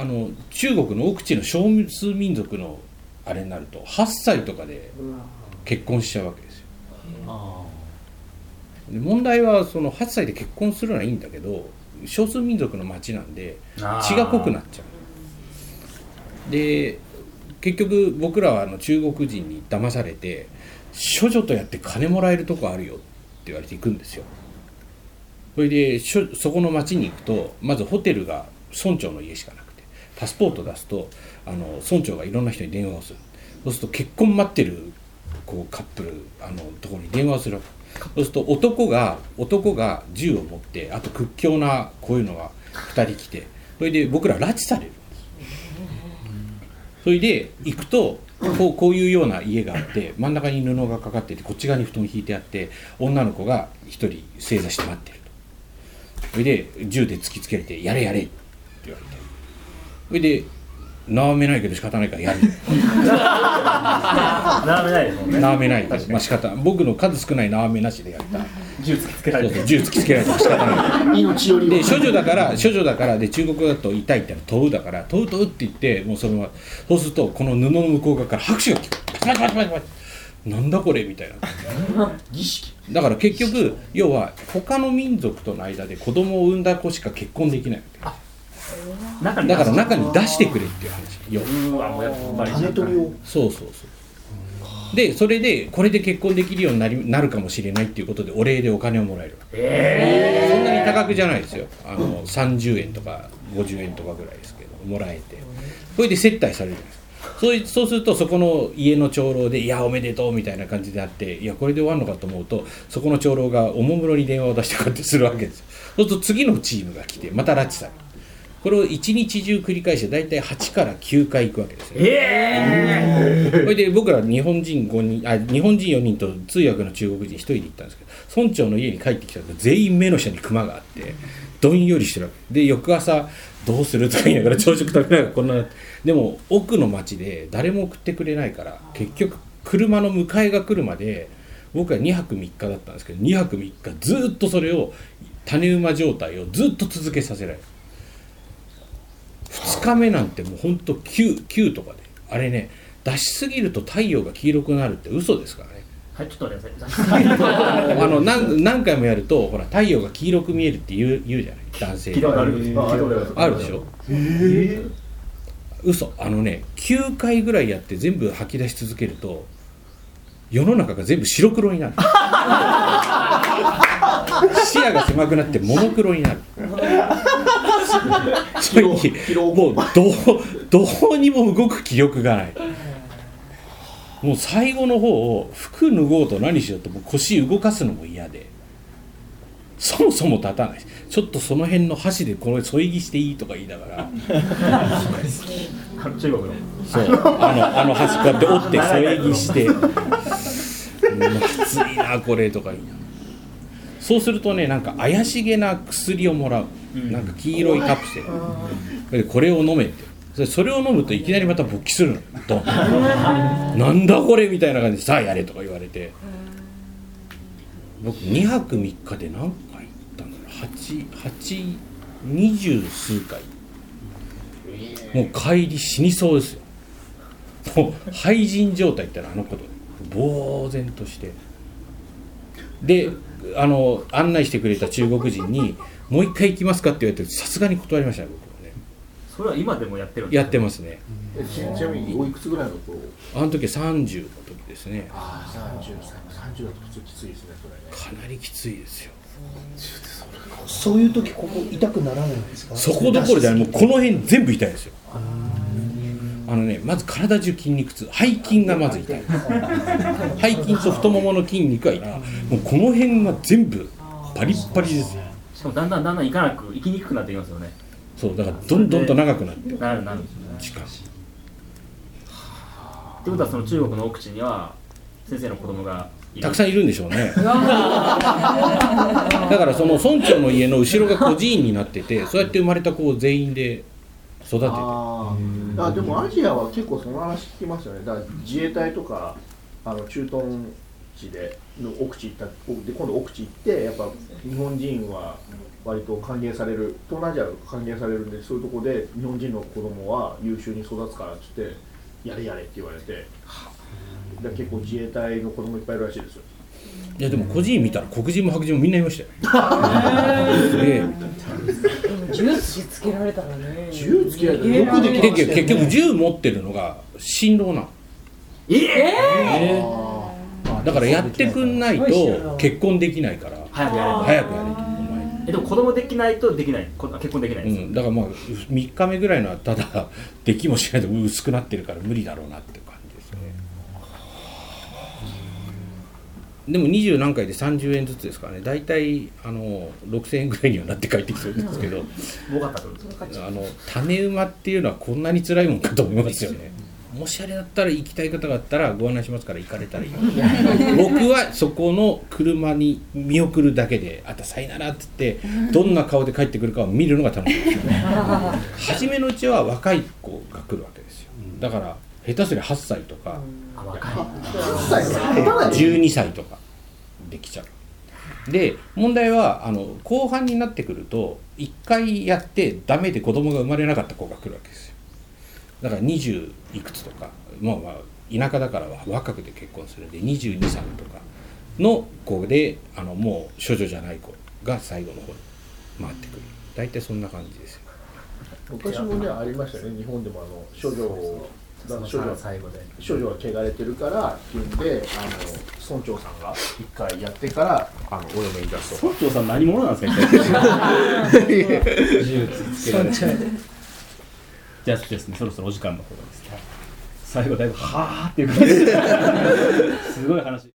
あの中国の奥地の少数民族のあれになると8歳とかで結婚しちゃうわけですよ。で問題はその8歳で結婚するのはいいんだけど少数民族の町なんで血が濃くなっちゃう。で結局僕らはあの中国人に騙されて処女とやって金もらえるとこあるよって言われて行くんですよ。それでそこの町に行くとまずホテルが村長の家しかなくてパスポート出すとあの村長がいろんな人に電話をする。そうすると結婚待ってるこうカップルあのところに電話をするわけ。そうすると男が男が銃を持ってあと屈強なこういうのが2人来てそれで僕ら拉致される。んですそれで行くとこうこういうような家があって真ん中に布がかかっててこっち側に布団引いてあって女の子が1人正座して待ってると。それで銃で突きつけられて「やれやれ」って言われてそれで縄めないけど仕方ないからやる。なめないですもんね。縄めない。けどまあ仕方僕の数少ない縄めなしでやった銃突きつけられて。銃突きつけられたら仕方ない。命よりで処女だから処女だからで中国語だと痛いってのは問うだから問う問うって言ってもうそのままそうするとこの布の向こう側から拍手が聞くパチパチパチパチパチ。なんだこれみたいな。儀式。だから結局要は他の民族との間で子供を産んだ子しか結婚できないわ中にけだから中に出してくれっていう話。ようわもうやっぱり。種取りを。そうそうそうでそれでこれで結婚できるようになりなるかもしれないっていうことでお礼でお金をもらえる。わけえそんなに高くじゃないですよ。あの30円とか50円とかぐらいですけどもらえて。それで接待されるんです。そういそうするとそこの家の長老で「いやおめでとう」みたいな感じであっていやこれで終わるのかと思うとそこの長老がおもむろに電話を出してこうやってするわけですよ。そうすると次のチームが来てまた拉致されるこれを一日中繰り返して大体8から9回行くわけですよ。えそれで僕ら日本人5人あ日本人4人と通訳の中国人1人で行ったんですけど村長の家に帰ってきたら全員目の下にクマがあってどんよりしてる。わけで翌朝どうするとか言いながら朝食食べながらこんなでも奥の町で誰も送ってくれないから結局車の迎えが来るまで僕は2泊3日だったんですけど2泊3日ずっとそれを種馬状態をずっと続けさせられる2日目なんてもうほんと 9, 9とかで。あれね出しすぎると太陽が黄色くなるって嘘ですからね。はいちょっと待ってください。あの何何回もやるとほら太陽が黄色く見えるって言う言うじゃない？男性あるでしょ？嘘。あのね9回ぐらいやって全部吐き出し続けると世の中が全部白黒になる。視野が狭くなってモノクロになるそれにもうどうどうにも動く気力がない。もう最後の方を服脱ごうと何しようともう腰動かすのも嫌で。そもそも立たないちょっとその辺の箸でこれ添い木していいとか言いながら。あの中国のそう。あのあの端っこやって折って添え木して「まずいなこれ」とか言いながらそうするとねなんか怪しげな薬をもらう、なんか黄色いカプセル。でこれを飲めって。それそれを飲むといきなりまた勃起するの。ドン。なんだこれみたいな感じでさあやれとか言われて。僕2泊3日で何回行ったんだろう。820数回。もう帰り死にそうですよ。もう廃人状態ってのはあのこと呆然として。であの案内してくれた中国人に「もう一回行きますか?」って言われてさすがに断りましたね僕はね。それは今でもやってるんですやってますね。えちちなみにおいくつぐらいの頃あの時は30の時ですね。ああ30歳30だと普通きついですねそれね。かなりきついですよ。そういう時ここ痛くならないんですか？そこどころじゃない。もうこの辺全部痛いですよあのねまず体中筋肉痛。背筋がまず痛い。背筋と太ももの筋肉が痛いもうこの辺が全部バリッバリですよ。しかもだんだんだんだん行かなく行きにくくなってきますよね。そうだからどんどんと長くなってなるなる。んですよね時間。ってことはその中国の奥地には先生の子供がたくさんいるんでしょうね。だからその村長の家の後ろが孤児院になっててそうやって生まれた子を全員で育てて。あでもアジアは結構その話聞きますよね。だから自衛隊とかあの駐屯地での奥地行ったで今度奥地行ってやっぱ日本人は割と歓迎される東南アジアは歓迎されるんでそういうとこで日本人の子供は優秀に育つからっつってやれやれって言われてで結構自衛隊の子供いっぱいいるらしいですよ。いやでも個人見たら黒人も白人もみんないましたよ。ででも銃つけられたらね。銃突きられたら逃げられで結局銃持ってるのが新郎なの。だからやってくんないと結婚できないから。早くやれ。ば早くやれ。とお前えでも子供できないとできない。こ結婚できないです、うん、だからまあ3日目ぐらいのはただできもしないと薄くなってるから無理だろうなって感じですよねでも20何回で30円ずつですからね。大体あの6000円ぐらいにはなって帰ってきそうですけど。あの種馬っていうのはこんなに辛いもんかと思いますよね。もしあれだったら行きたい方があったらご案内しますから行かれたらいい。僕はそこの車に見送るだけであとさよならって言ってどんな顔で帰ってくるかを見るのが楽しいですよね。初めのうちは若い子が来るわけですよ。だから下手すりゃ8歳とか。あ若い。12歳とかできちゃう。で問題はあの後半になってくると1回やってダメで子供が生まれなかった子が来るわけですよ。だから20いくつとかまあまあ田舎だからは若くて結婚するんで22歳とかの子であのもう処女じゃない子が最後の方に回ってくる。大体そんな感じですよ。昔もねありましたよね日本でもあの処女をだから処女最後で。処女が汚れてるからっていうんであの村長さんが一回やってからあのお嫁に出すとか。村長さん何者なんですか銃つけられてじゃあですねそろそろお時間の方がですね。最後だいぶはあっていう感じ。で すごい話